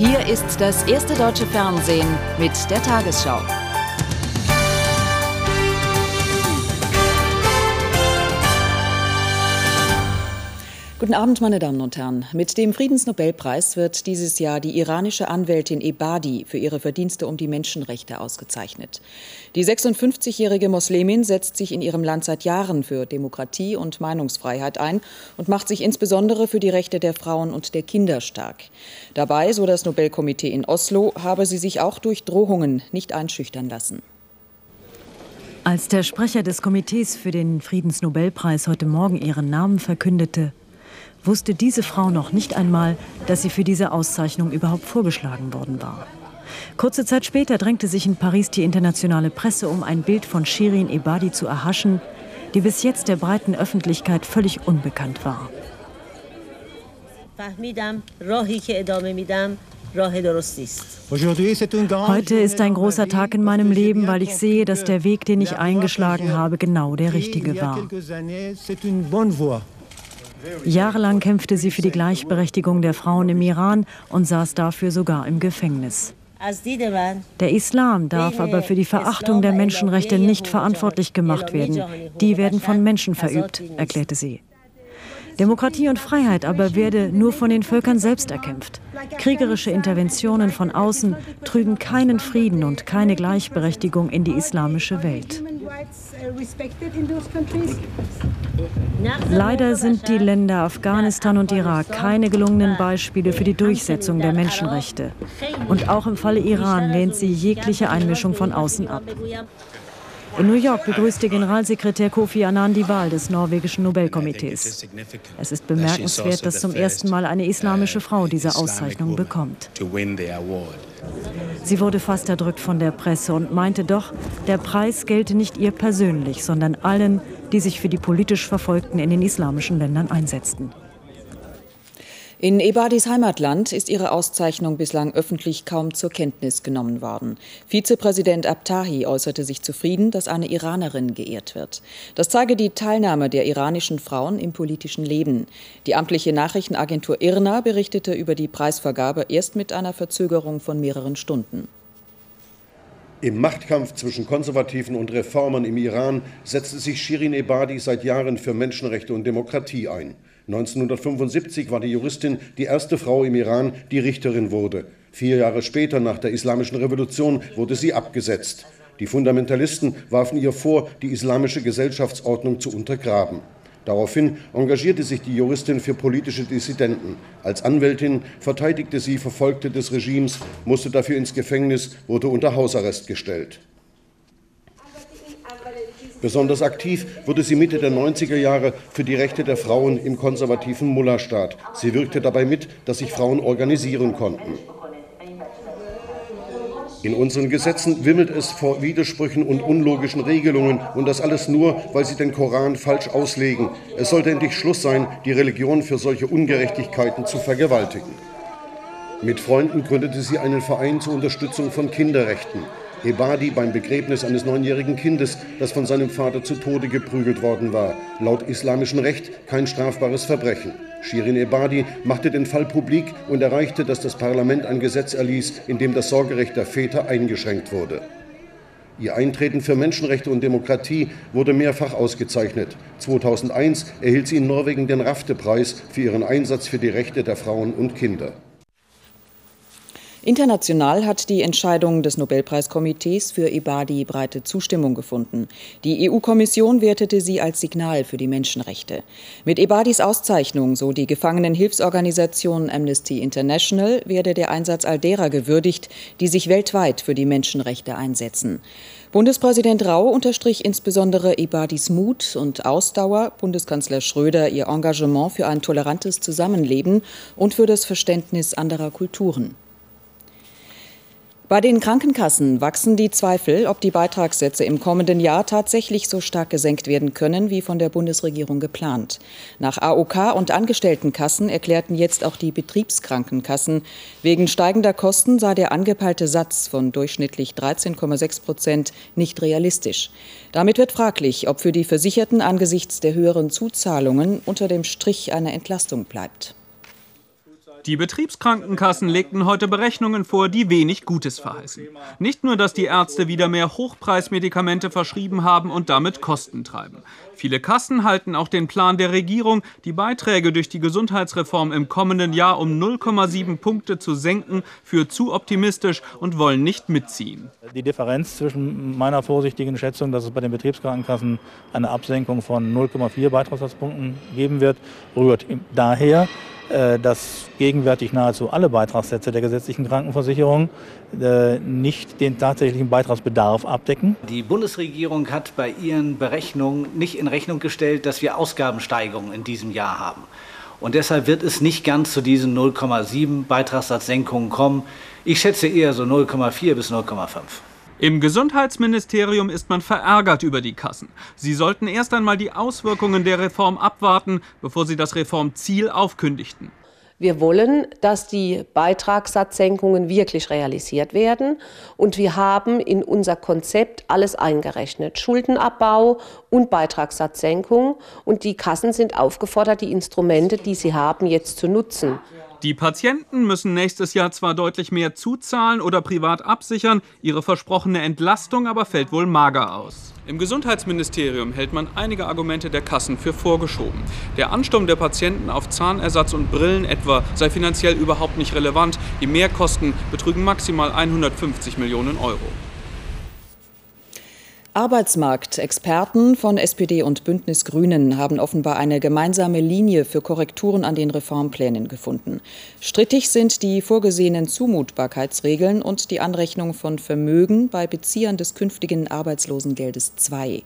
Hier ist das erste deutsche Fernsehen mit der Tagesschau. Guten Abend, meine Damen und Herren. Mit dem Friedensnobelpreis wird dieses Jahr die iranische Anwältin Ebadi für ihre Verdienste um die Menschenrechte ausgezeichnet. Die 56-jährige Muslimin setzt sich in ihrem Land seit Jahren für Demokratie und Meinungsfreiheit ein und macht sich insbesondere für die Rechte der Frauen und der Kinder stark. Dabei, so das Nobelkomitee in Oslo, habe sie sich auch durch Drohungen nicht einschüchtern lassen. Als der Sprecher des Komitees für den Friedensnobelpreis heute Morgen ihren Namen verkündete, wusste diese Frau noch nicht einmal, dass sie für diese Auszeichnung überhaupt vorgeschlagen worden war. Kurze Zeit später drängte sich in Paris die internationale Presse, um ein Bild von Shirin Ebadi zu erhaschen, die bis jetzt der breiten Öffentlichkeit völlig unbekannt war. Heute ist ein großer Tag in meinem Leben, weil ich sehe, dass der Weg, den ich eingeschlagen habe, genau der richtige war. Jahrelang kämpfte sie für die Gleichberechtigung der Frauen im Iran und saß dafür sogar im Gefängnis. Der Islam darf aber für die Verachtung der Menschenrechte nicht verantwortlich gemacht werden. Die werden von Menschen verübt, erklärte sie. Demokratie und Freiheit aber werde nur von den Völkern selbst erkämpft. Kriegerische Interventionen von außen trügen keinen Frieden und keine Gleichberechtigung in die islamische Welt. Leider sind die Länder Afghanistan und Irak keine gelungenen Beispiele für die Durchsetzung der Menschenrechte. Und auch im Falle Iran lehnt sie jegliche Einmischung von außen ab. In New York begrüßte Generalsekretär Kofi Annan die Wahl des norwegischen Nobelkomitees. Es ist bemerkenswert, dass zum ersten Mal eine islamische Frau diese Auszeichnung bekommt. Sie wurde fast erdrückt von der Presse und meinte doch, der Preis gelte nicht ihr persönlich, sondern allen, die sich für die politisch Verfolgten in den islamischen Ländern einsetzten. In Ebadis Heimatland ist ihre Auszeichnung bislang öffentlich kaum zur Kenntnis genommen worden. Vizepräsident Abtahi äußerte sich zufrieden, dass eine Iranerin geehrt wird. Das zeige die Teilnahme der iranischen Frauen im politischen Leben. Die amtliche Nachrichtenagentur IRNA berichtete über die Preisvergabe erst mit einer Verzögerung von mehreren Stunden. Im Machtkampf zwischen Konservativen und Reformern im Iran setzte sich Shirin Ebadi seit Jahren für Menschenrechte und Demokratie ein. 1975 war die Juristin die erste Frau im Iran, die Richterin wurde. Vier Jahre später, nach der Islamischen Revolution, wurde sie abgesetzt. Die Fundamentalisten warfen ihr vor, die islamische Gesellschaftsordnung zu untergraben. Daraufhin engagierte sich die Juristin für politische Dissidenten. Als Anwältin verteidigte sie Verfolgte des Regimes, musste dafür ins Gefängnis, wurde unter Hausarrest gestellt. Besonders aktiv wurde sie Mitte der 90er Jahre für die Rechte der Frauen im konservativen Mullah-Staat. Sie wirkte dabei mit, dass sich Frauen organisieren konnten. In unseren Gesetzen wimmelt es vor Widersprüchen und unlogischen Regelungen und das alles nur, weil sie den Koran falsch auslegen. Es sollte endlich Schluss sein, die Religion für solche Ungerechtigkeiten zu vergewaltigen. Mit Freunden gründete sie einen Verein zur Unterstützung von Kinderrechten. Ebadi beim Begräbnis eines neunjährigen Kindes, das von seinem Vater zu Tode geprügelt worden war. Laut islamischem Recht kein strafbares Verbrechen. Shirin Ebadi machte den Fall publik und erreichte, dass das Parlament ein Gesetz erließ, in dem das Sorgerecht der Väter eingeschränkt wurde. Ihr Eintreten für Menschenrechte und Demokratie wurde mehrfach ausgezeichnet. 2001 erhielt sie in Norwegen den Rafte-Preis für ihren Einsatz für die Rechte der Frauen und Kinder. International hat die Entscheidung des Nobelpreiskomitees für Ebadi breite Zustimmung gefunden. Die EU-Kommission wertete sie als Signal für die Menschenrechte. Mit Ebadis Auszeichnung, so die Gefangenenhilfsorganisation Amnesty International, werde der Einsatz all derer gewürdigt, die sich weltweit für die Menschenrechte einsetzen. Bundespräsident Rau unterstrich insbesondere Ebadis Mut und Ausdauer, Bundeskanzler Schröder ihr Engagement für ein tolerantes Zusammenleben und für das Verständnis anderer Kulturen. Bei den Krankenkassen wachsen die Zweifel, ob die Beitragssätze im kommenden Jahr tatsächlich so stark gesenkt werden können, wie von der Bundesregierung geplant. Nach AOK und Angestelltenkassen erklärten jetzt auch die Betriebskrankenkassen, wegen steigender Kosten sei der angepeilte Satz von durchschnittlich 13,6 Prozent nicht realistisch. Damit wird fraglich, ob für die Versicherten angesichts der höheren Zuzahlungen unter dem Strich eine Entlastung bleibt. Die Betriebskrankenkassen legten heute Berechnungen vor, die wenig Gutes verheißen. Nicht nur, dass die Ärzte wieder mehr Hochpreismedikamente verschrieben haben und damit Kosten treiben. Viele Kassen halten auch den Plan der Regierung, die Beiträge durch die Gesundheitsreform im kommenden Jahr um 0,7 Punkte zu senken, für zu optimistisch und wollen nicht mitziehen. Die Differenz zwischen meiner vorsichtigen Schätzung, dass es bei den Betriebskrankenkassen eine Absenkung von 0,4 Beitragssatzpunkten geben wird, rührt daher, dass gegenwärtig nahezu alle Beitragssätze der gesetzlichen Krankenversicherung äh, nicht den tatsächlichen Beitragsbedarf abdecken. Die Bundesregierung hat bei ihren Berechnungen nicht in Rechnung gestellt, dass wir Ausgabensteigerungen in diesem Jahr haben. Und deshalb wird es nicht ganz zu diesen 0,7 Beitragssatzsenkungen kommen. Ich schätze eher so 0,4 bis 0,5. Im Gesundheitsministerium ist man verärgert über die Kassen. Sie sollten erst einmal die Auswirkungen der Reform abwarten, bevor sie das Reformziel aufkündigten. Wir wollen, dass die Beitragssatzsenkungen wirklich realisiert werden. Und wir haben in unser Konzept alles eingerechnet. Schuldenabbau und Beitragssatzsenkung. Und die Kassen sind aufgefordert, die Instrumente, die sie haben, jetzt zu nutzen. Die Patienten müssen nächstes Jahr zwar deutlich mehr zuzahlen oder privat absichern, ihre versprochene Entlastung aber fällt wohl mager aus. Im Gesundheitsministerium hält man einige Argumente der Kassen für vorgeschoben. Der Ansturm der Patienten auf Zahnersatz und Brillen etwa sei finanziell überhaupt nicht relevant. Die Mehrkosten betrügen maximal 150 Millionen Euro. Arbeitsmarktexperten von SPD und Bündnis Grünen haben offenbar eine gemeinsame Linie für Korrekturen an den Reformplänen gefunden. Strittig sind die vorgesehenen Zumutbarkeitsregeln und die Anrechnung von Vermögen bei Beziehern des künftigen Arbeitslosengeldes II.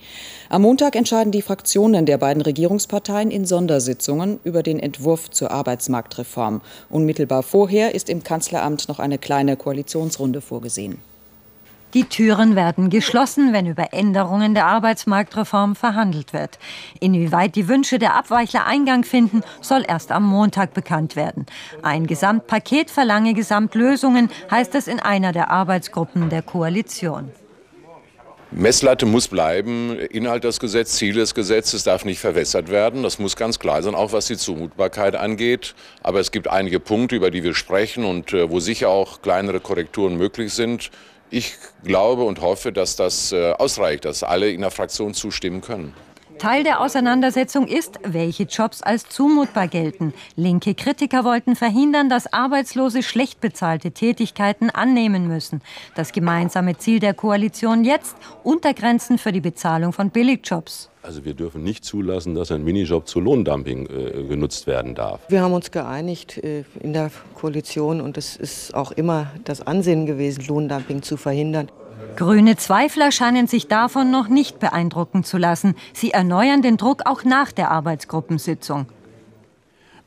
Am Montag entscheiden die Fraktionen der beiden Regierungsparteien in Sondersitzungen über den Entwurf zur Arbeitsmarktreform. Unmittelbar vorher ist im Kanzleramt noch eine kleine Koalitionsrunde vorgesehen. Die Türen werden geschlossen, wenn über Änderungen der Arbeitsmarktreform verhandelt wird. Inwieweit die Wünsche der Abweichler Eingang finden, soll erst am Montag bekannt werden. Ein Gesamtpaket verlange Gesamtlösungen, heißt es in einer der Arbeitsgruppen der Koalition. Messlatte muss bleiben, Inhalt des Gesetzes, Ziel des Gesetzes darf nicht verwässert werden. Das muss ganz klar sein, auch was die Zumutbarkeit angeht. Aber es gibt einige Punkte, über die wir sprechen und äh, wo sicher auch kleinere Korrekturen möglich sind. Ich glaube und hoffe, dass das äh, ausreicht, dass alle in der Fraktion zustimmen können. Teil der Auseinandersetzung ist, welche Jobs als zumutbar gelten. Linke Kritiker wollten verhindern, dass Arbeitslose schlecht bezahlte Tätigkeiten annehmen müssen. Das gemeinsame Ziel der Koalition jetzt Untergrenzen für die Bezahlung von Billigjobs. Also wir dürfen nicht zulassen, dass ein Minijob zu Lohndumping äh, genutzt werden darf. Wir haben uns geeinigt äh, in der Koalition und es ist auch immer das Ansinnen gewesen, Lohndumping zu verhindern. Grüne Zweifler scheinen sich davon noch nicht beeindrucken zu lassen. Sie erneuern den Druck auch nach der Arbeitsgruppensitzung.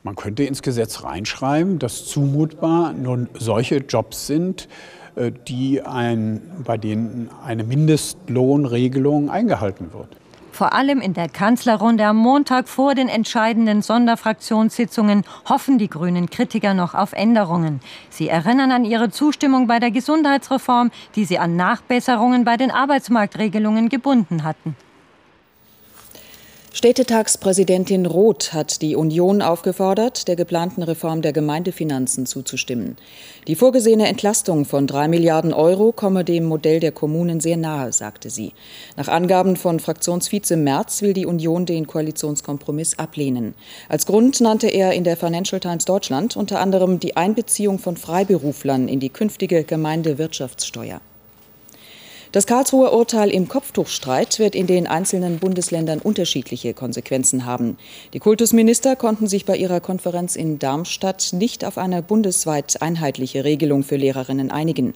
Man könnte ins Gesetz reinschreiben, dass zumutbar nun solche Jobs sind, äh, die ein, bei denen eine Mindestlohnregelung eingehalten wird. Vor allem in der Kanzlerrunde am Montag vor den entscheidenden Sonderfraktionssitzungen hoffen die grünen Kritiker noch auf Änderungen. Sie erinnern an ihre Zustimmung bei der Gesundheitsreform, die sie an Nachbesserungen bei den Arbeitsmarktregelungen gebunden hatten. Städtetagspräsidentin Roth hat die Union aufgefordert, der geplanten Reform der Gemeindefinanzen zuzustimmen. Die vorgesehene Entlastung von drei Milliarden Euro komme dem Modell der Kommunen sehr nahe, sagte sie. Nach Angaben von Fraktionsvize Merz will die Union den Koalitionskompromiss ablehnen. Als Grund nannte er in der Financial Times Deutschland unter anderem die Einbeziehung von Freiberuflern in die künftige Gemeindewirtschaftssteuer. Das Karlsruher Urteil im Kopftuchstreit wird in den einzelnen Bundesländern unterschiedliche Konsequenzen haben. Die Kultusminister konnten sich bei ihrer Konferenz in Darmstadt nicht auf eine bundesweit einheitliche Regelung für Lehrerinnen einigen.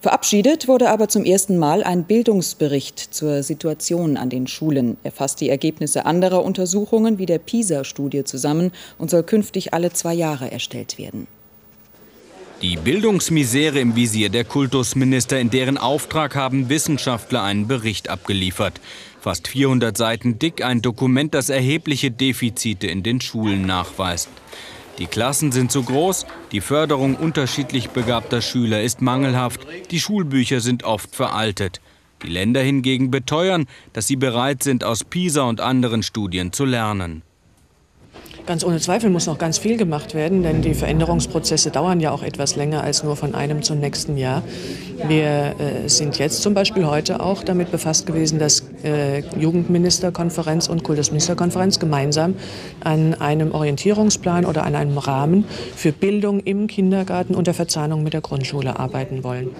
Verabschiedet wurde aber zum ersten Mal ein Bildungsbericht zur Situation an den Schulen. Er fasst die Ergebnisse anderer Untersuchungen wie der PISA-Studie zusammen und soll künftig alle zwei Jahre erstellt werden. Die Bildungsmisere im Visier der Kultusminister, in deren Auftrag haben Wissenschaftler einen Bericht abgeliefert. Fast 400 Seiten dick ein Dokument, das erhebliche Defizite in den Schulen nachweist. Die Klassen sind zu groß, die Förderung unterschiedlich begabter Schüler ist mangelhaft, die Schulbücher sind oft veraltet. Die Länder hingegen beteuern, dass sie bereit sind, aus PISA und anderen Studien zu lernen. Ganz ohne Zweifel muss noch ganz viel gemacht werden, denn die Veränderungsprozesse dauern ja auch etwas länger als nur von einem zum nächsten Jahr. Wir äh, sind jetzt zum Beispiel heute auch damit befasst gewesen, dass äh, Jugendministerkonferenz und Kultusministerkonferenz gemeinsam an einem Orientierungsplan oder an einem Rahmen für Bildung im Kindergarten unter Verzahnung mit der Grundschule arbeiten wollen.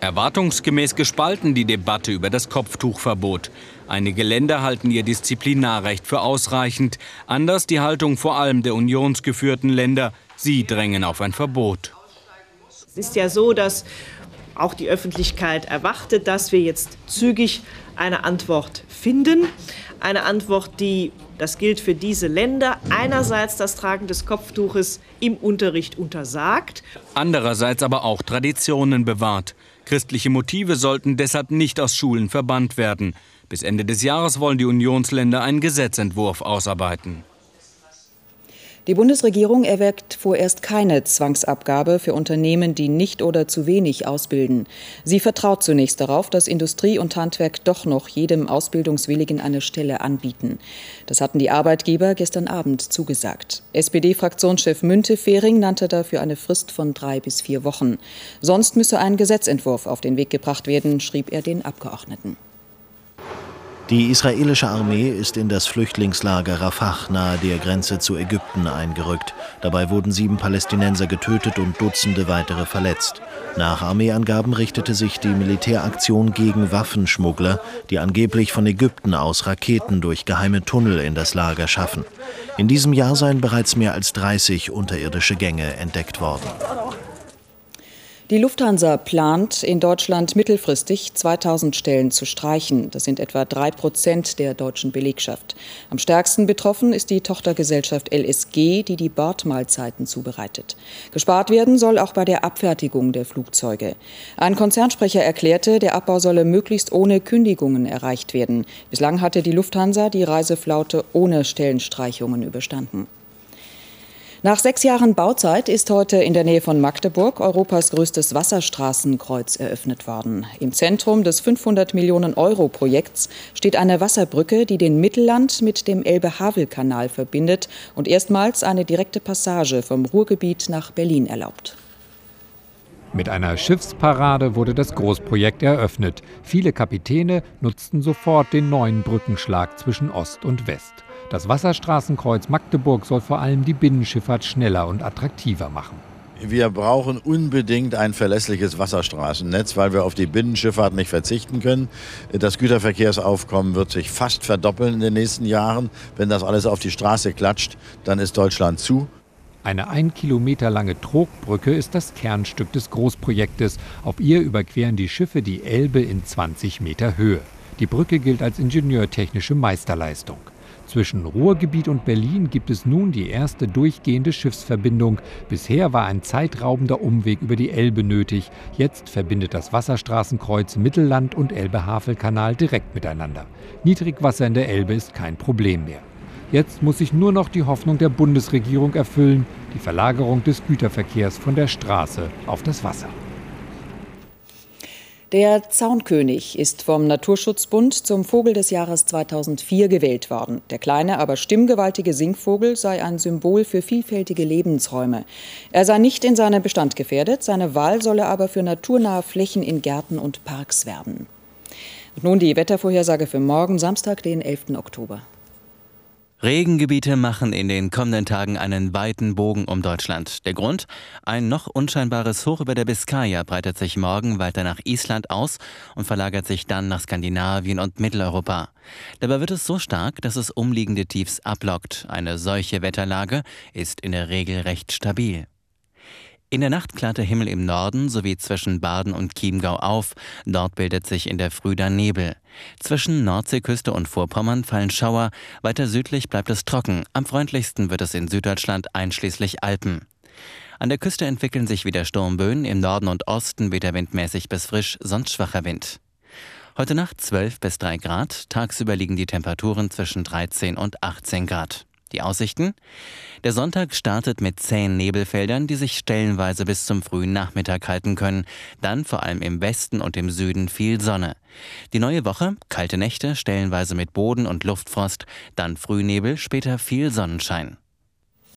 Erwartungsgemäß gespalten die Debatte über das Kopftuchverbot. Einige Länder halten ihr Disziplinarrecht für ausreichend, anders die Haltung vor allem der unionsgeführten Länder. Sie drängen auf ein Verbot. Es ist ja so, dass auch die Öffentlichkeit erwartet, dass wir jetzt zügig eine Antwort finden. Eine Antwort, die, das gilt für diese Länder, einerseits das Tragen des Kopftuches im Unterricht untersagt. Andererseits aber auch Traditionen bewahrt. Christliche Motive sollten deshalb nicht aus Schulen verbannt werden. Bis Ende des Jahres wollen die Unionsländer einen Gesetzentwurf ausarbeiten. Die Bundesregierung erwägt vorerst keine Zwangsabgabe für Unternehmen, die nicht oder zu wenig ausbilden. Sie vertraut zunächst darauf, dass Industrie und Handwerk doch noch jedem Ausbildungswilligen eine Stelle anbieten. Das hatten die Arbeitgeber gestern Abend zugesagt. SPD-Fraktionschef Münte-Fehring nannte dafür eine Frist von drei bis vier Wochen. Sonst müsse ein Gesetzentwurf auf den Weg gebracht werden, schrieb er den Abgeordneten. Die israelische Armee ist in das Flüchtlingslager Rafah nahe der Grenze zu Ägypten eingerückt. Dabei wurden sieben Palästinenser getötet und Dutzende weitere verletzt. Nach Armeeangaben richtete sich die Militäraktion gegen Waffenschmuggler, die angeblich von Ägypten aus Raketen durch geheime Tunnel in das Lager schaffen. In diesem Jahr seien bereits mehr als 30 unterirdische Gänge entdeckt worden. Die Lufthansa plant, in Deutschland mittelfristig 2000 Stellen zu streichen. Das sind etwa drei Prozent der deutschen Belegschaft. Am stärksten betroffen ist die Tochtergesellschaft LSG, die die Bordmahlzeiten zubereitet. Gespart werden soll auch bei der Abfertigung der Flugzeuge. Ein Konzernsprecher erklärte, der Abbau solle möglichst ohne Kündigungen erreicht werden. Bislang hatte die Lufthansa die Reiseflaute ohne Stellenstreichungen überstanden. Nach sechs Jahren Bauzeit ist heute in der Nähe von Magdeburg Europas größtes Wasserstraßenkreuz eröffnet worden. Im Zentrum des 500 Millionen Euro Projekts steht eine Wasserbrücke, die den Mittelland mit dem Elbe-Havel-Kanal verbindet und erstmals eine direkte Passage vom Ruhrgebiet nach Berlin erlaubt. Mit einer Schiffsparade wurde das Großprojekt eröffnet. Viele Kapitäne nutzten sofort den neuen Brückenschlag zwischen Ost und West. Das Wasserstraßenkreuz Magdeburg soll vor allem die Binnenschifffahrt schneller und attraktiver machen. Wir brauchen unbedingt ein verlässliches Wasserstraßennetz, weil wir auf die Binnenschifffahrt nicht verzichten können. Das Güterverkehrsaufkommen wird sich fast verdoppeln in den nächsten Jahren. Wenn das alles auf die Straße klatscht, dann ist Deutschland zu. Eine ein Kilometer lange Trogbrücke ist das Kernstück des Großprojektes. Auf ihr überqueren die Schiffe die Elbe in 20 Meter Höhe. Die Brücke gilt als ingenieurtechnische Meisterleistung. Zwischen Ruhrgebiet und Berlin gibt es nun die erste durchgehende Schiffsverbindung. Bisher war ein zeitraubender Umweg über die Elbe nötig. Jetzt verbindet das Wasserstraßenkreuz Mittelland und Elbe-Havel-Kanal direkt miteinander. Niedrigwasser in der Elbe ist kein Problem mehr. Jetzt muss sich nur noch die Hoffnung der Bundesregierung erfüllen, die Verlagerung des Güterverkehrs von der Straße auf das Wasser. Der Zaunkönig ist vom Naturschutzbund zum Vogel des Jahres 2004 gewählt worden. Der kleine, aber stimmgewaltige Singvogel sei ein Symbol für vielfältige Lebensräume. Er sei nicht in seinem Bestand gefährdet, seine Wahl solle aber für naturnahe Flächen in Gärten und Parks werben. Und nun die Wettervorhersage für morgen, Samstag, den 11. Oktober. Regengebiete machen in den kommenden Tagen einen weiten Bogen um Deutschland. Der Grund? Ein noch unscheinbares Hoch über der Biskaya breitet sich morgen weiter nach Island aus und verlagert sich dann nach Skandinavien und Mitteleuropa. Dabei wird es so stark, dass es umliegende Tiefs ablockt. Eine solche Wetterlage ist in der Regel recht stabil. In der Nacht klart der Himmel im Norden sowie zwischen Baden und Chiemgau auf. Dort bildet sich in der Früh dann Nebel. Zwischen Nordseeküste und Vorpommern fallen Schauer. Weiter südlich bleibt es trocken. Am freundlichsten wird es in Süddeutschland einschließlich Alpen. An der Küste entwickeln sich wieder Sturmböen, im Norden und Osten wieder windmäßig bis frisch, sonst schwacher Wind. Heute Nacht 12 bis 3 Grad, tagsüber liegen die Temperaturen zwischen 13 und 18 Grad. Die Aussichten? Der Sonntag startet mit zähen Nebelfeldern, die sich stellenweise bis zum frühen Nachmittag halten können. Dann vor allem im Westen und im Süden viel Sonne. Die neue Woche, kalte Nächte, stellenweise mit Boden- und Luftfrost, dann Frühnebel, später viel Sonnenschein.